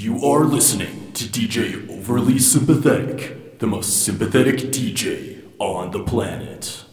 You are listening to DJ Overly Sympathetic, the most sympathetic DJ on the planet.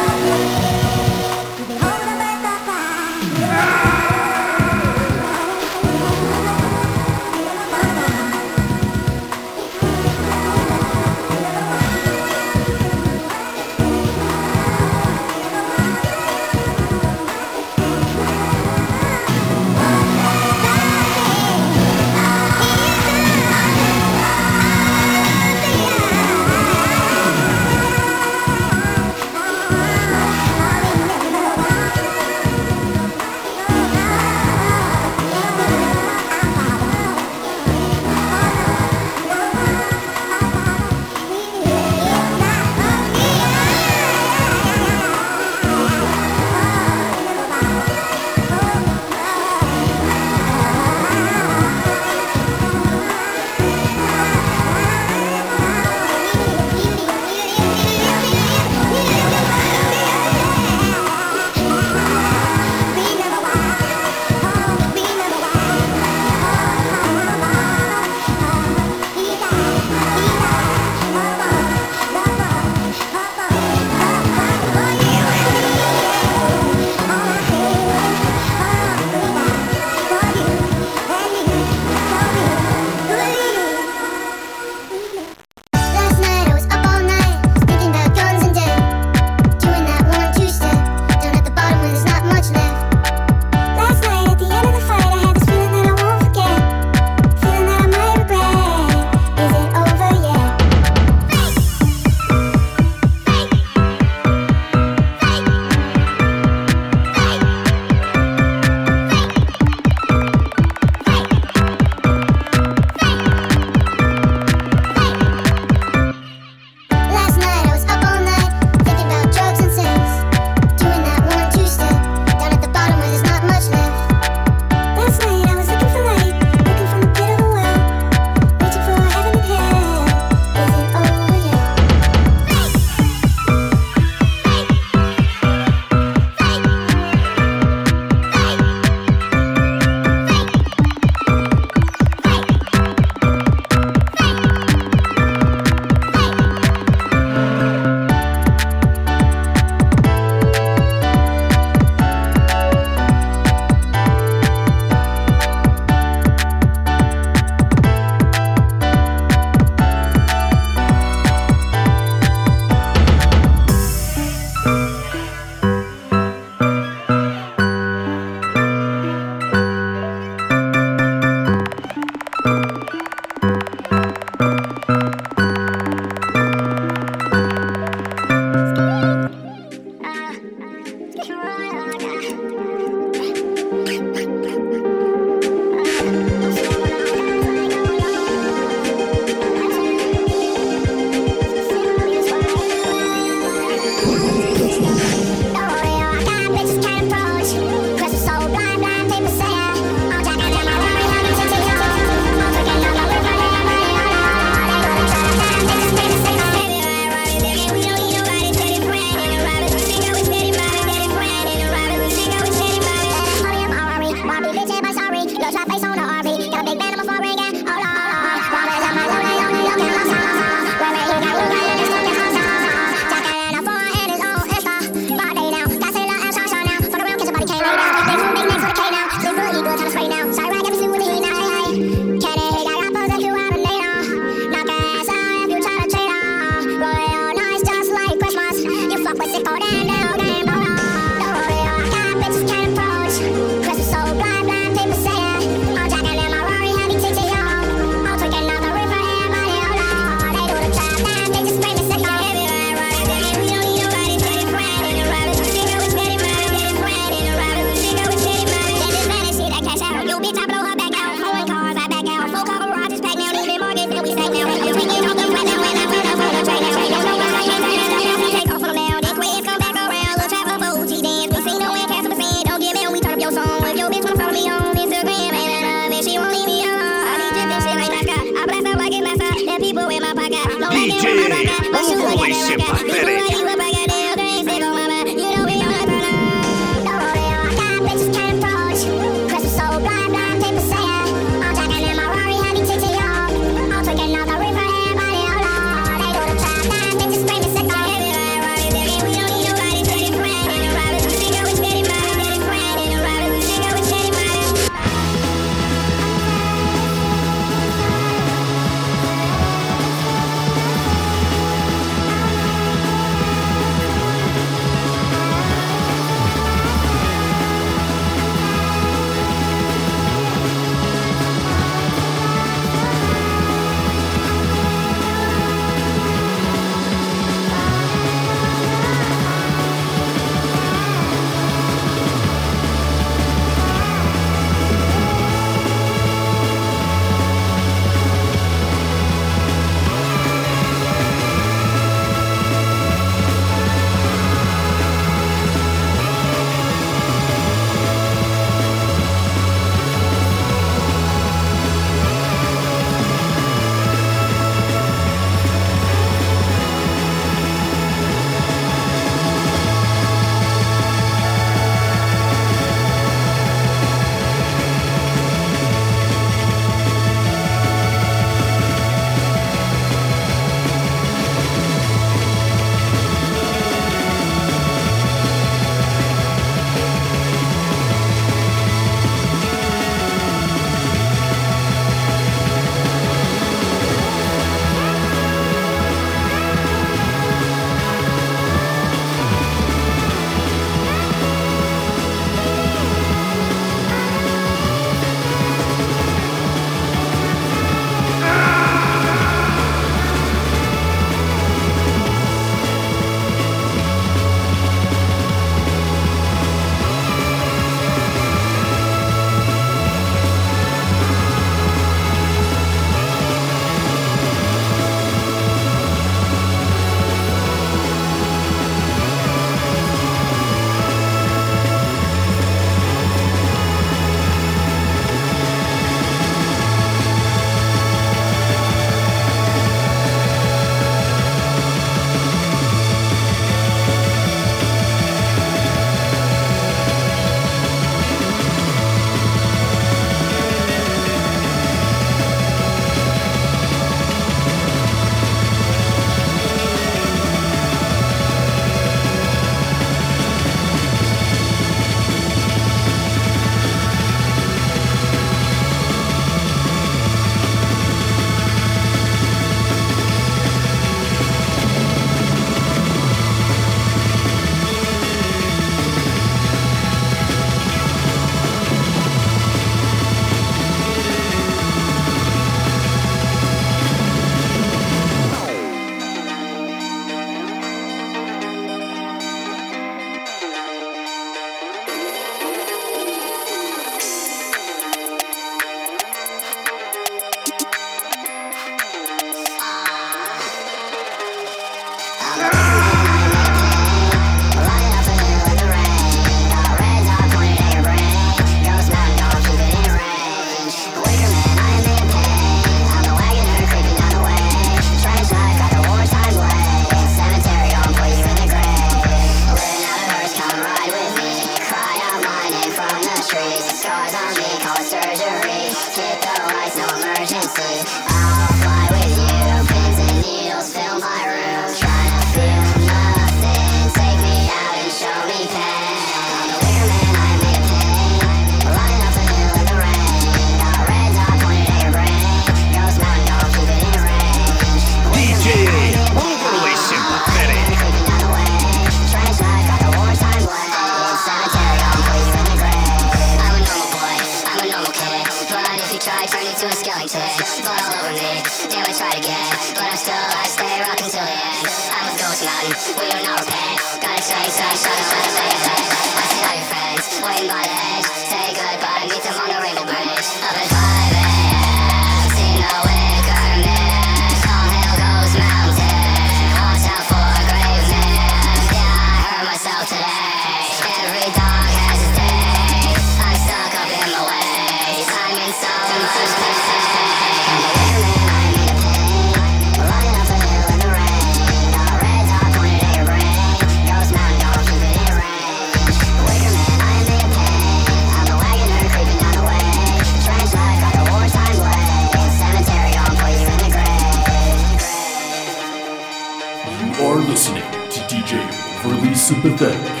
Overly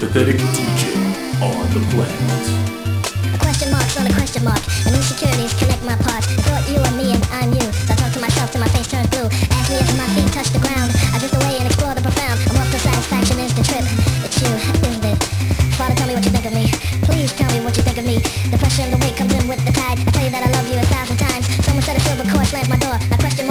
sympathetic on the planet. Question mark's on a question mark, and insecurities connect my parts. I thought you were me and I'm you, so I talk to myself till my face turns blue. Ask me if my feet touch the ground, I drift away and explore the profound. I'm off satisfaction is the trip. It's you, isn't it? Father, tell me what you think of me. Please tell me what you think of me. The pressure and the weight comes in with the tide. I tell you that I love you a thousand times. Someone said a silver my door. Question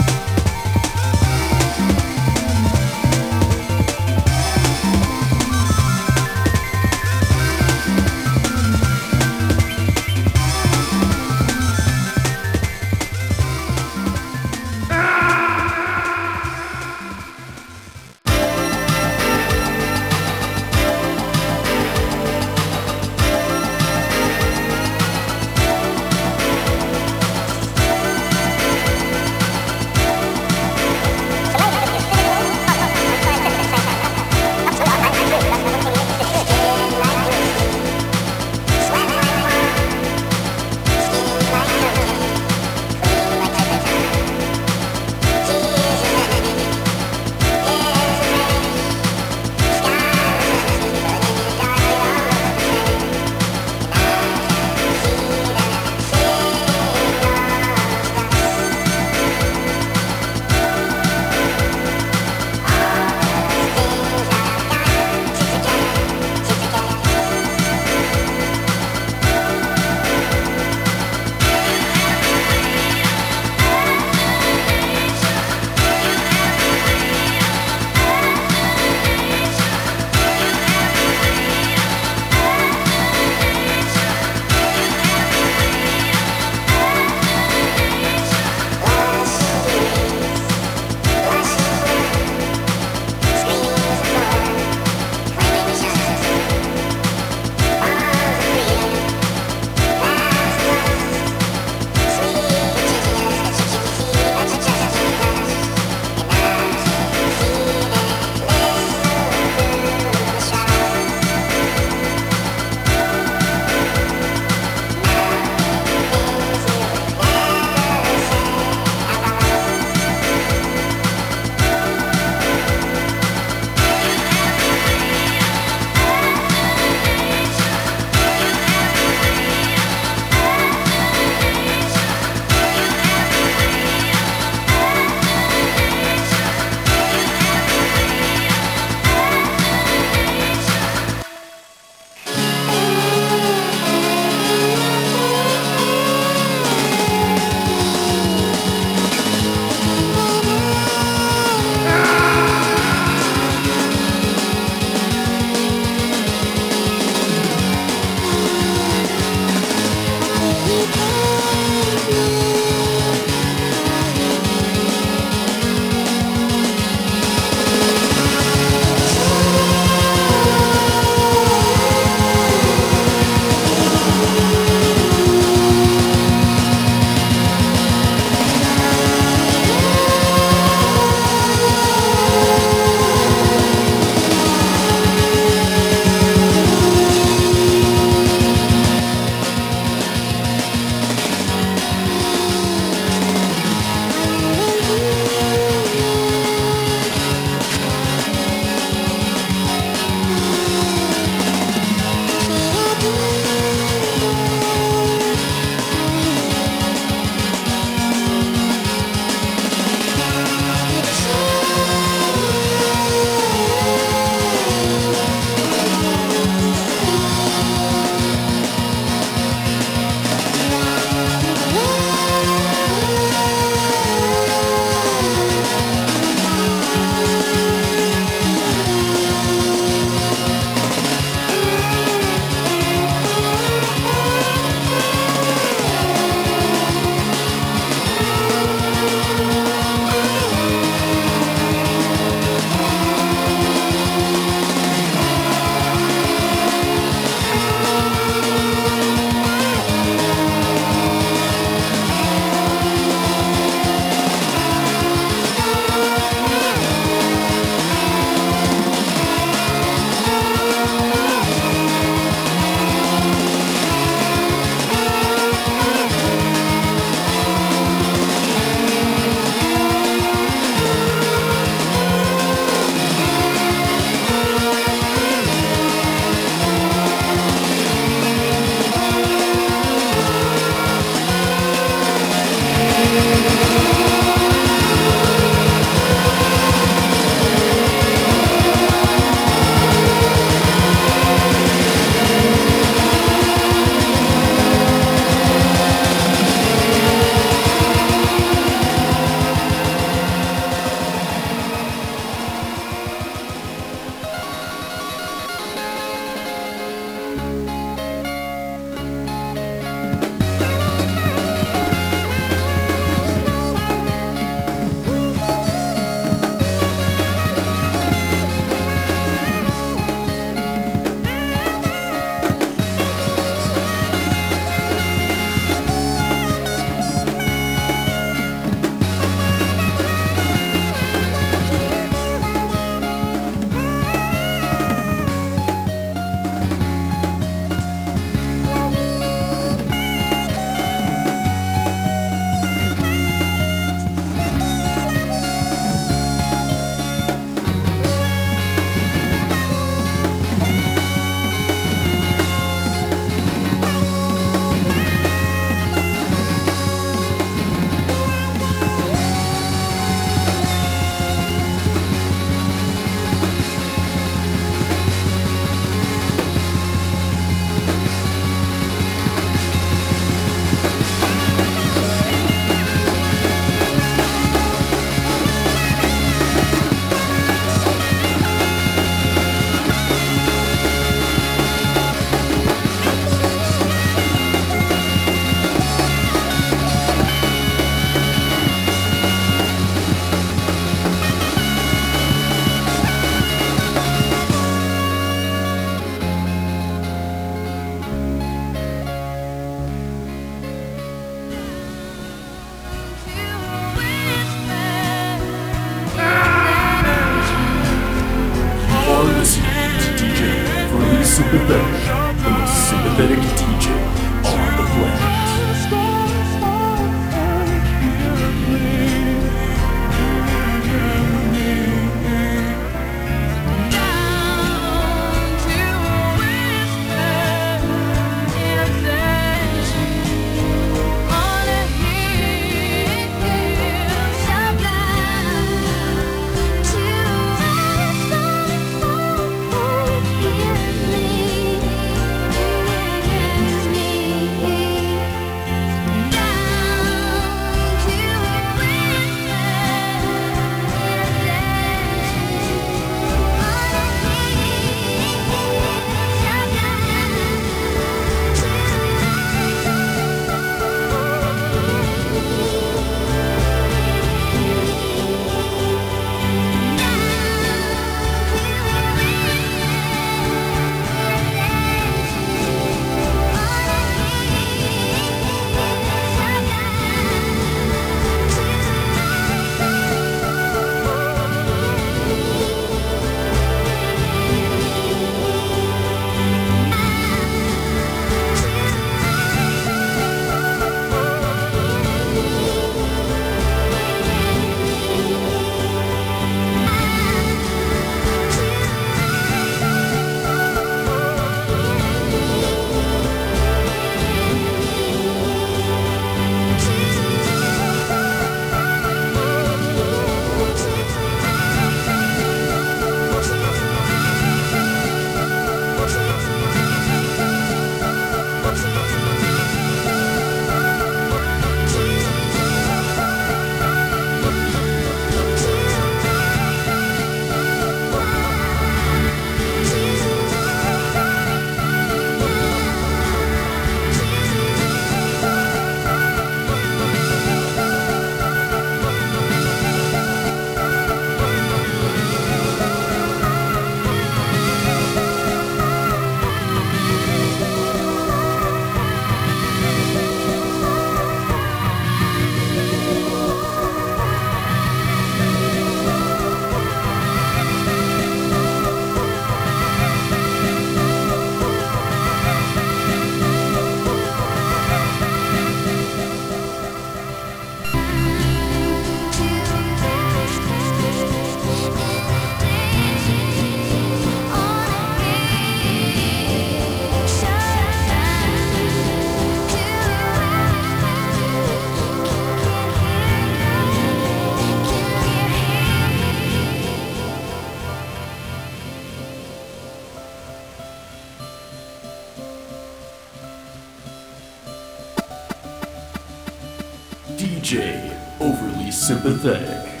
sympathetic.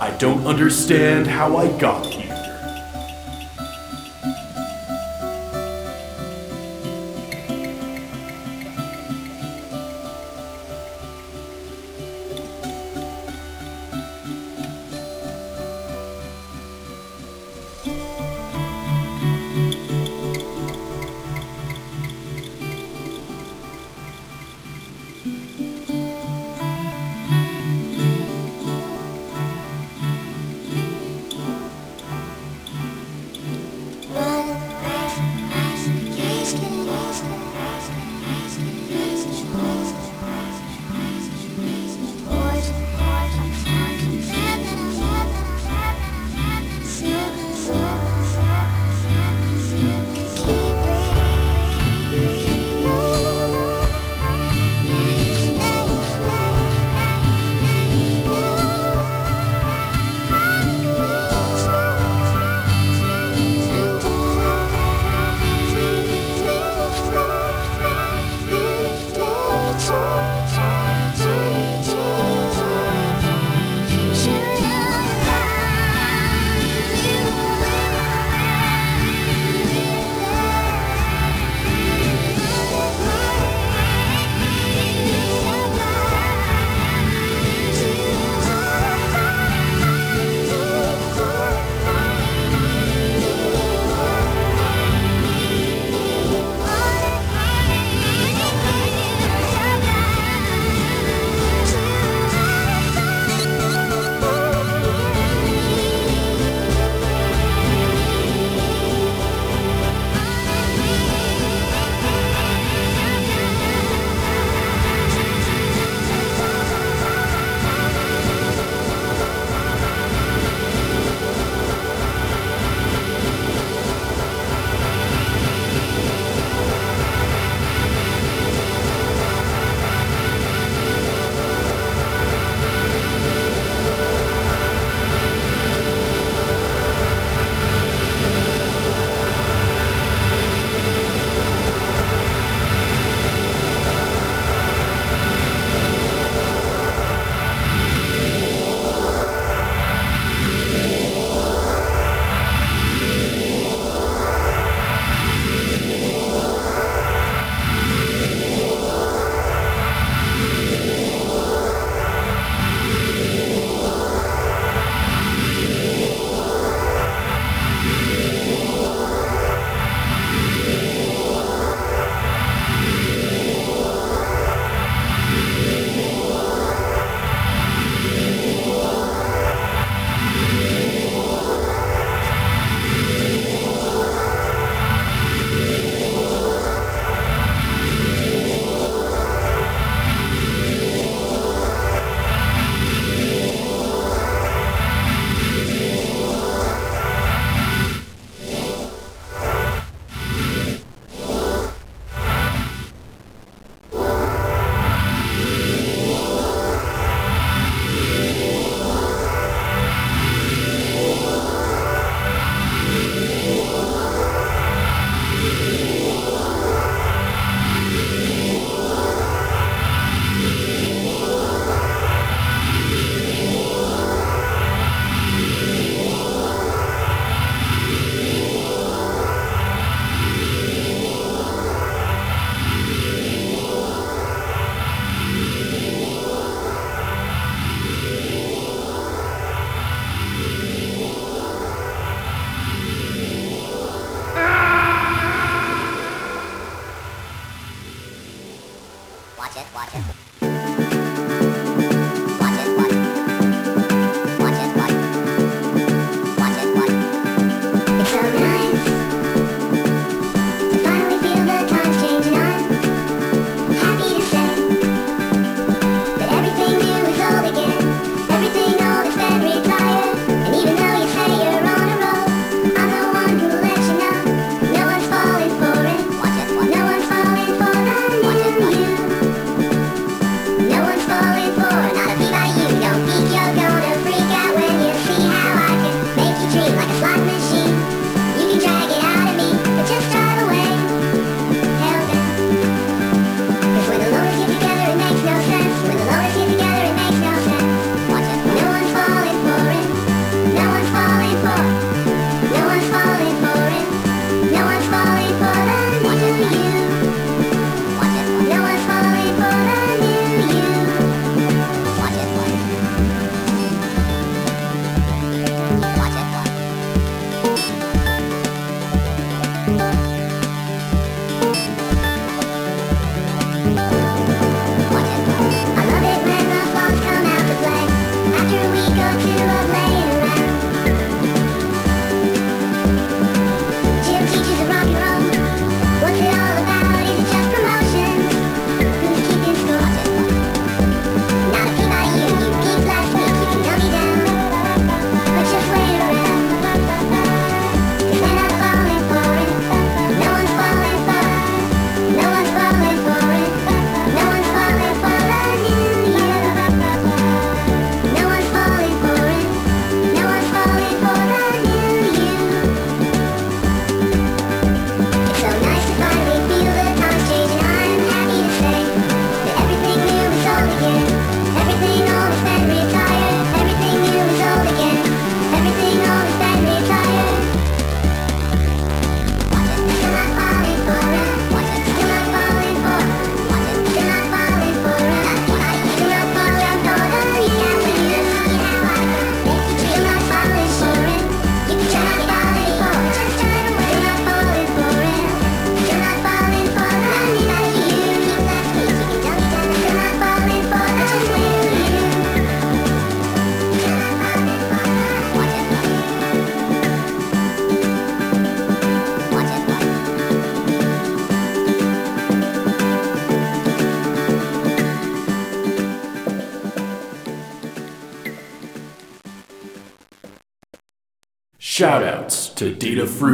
I don't understand how I got here.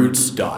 Datafruits.fm.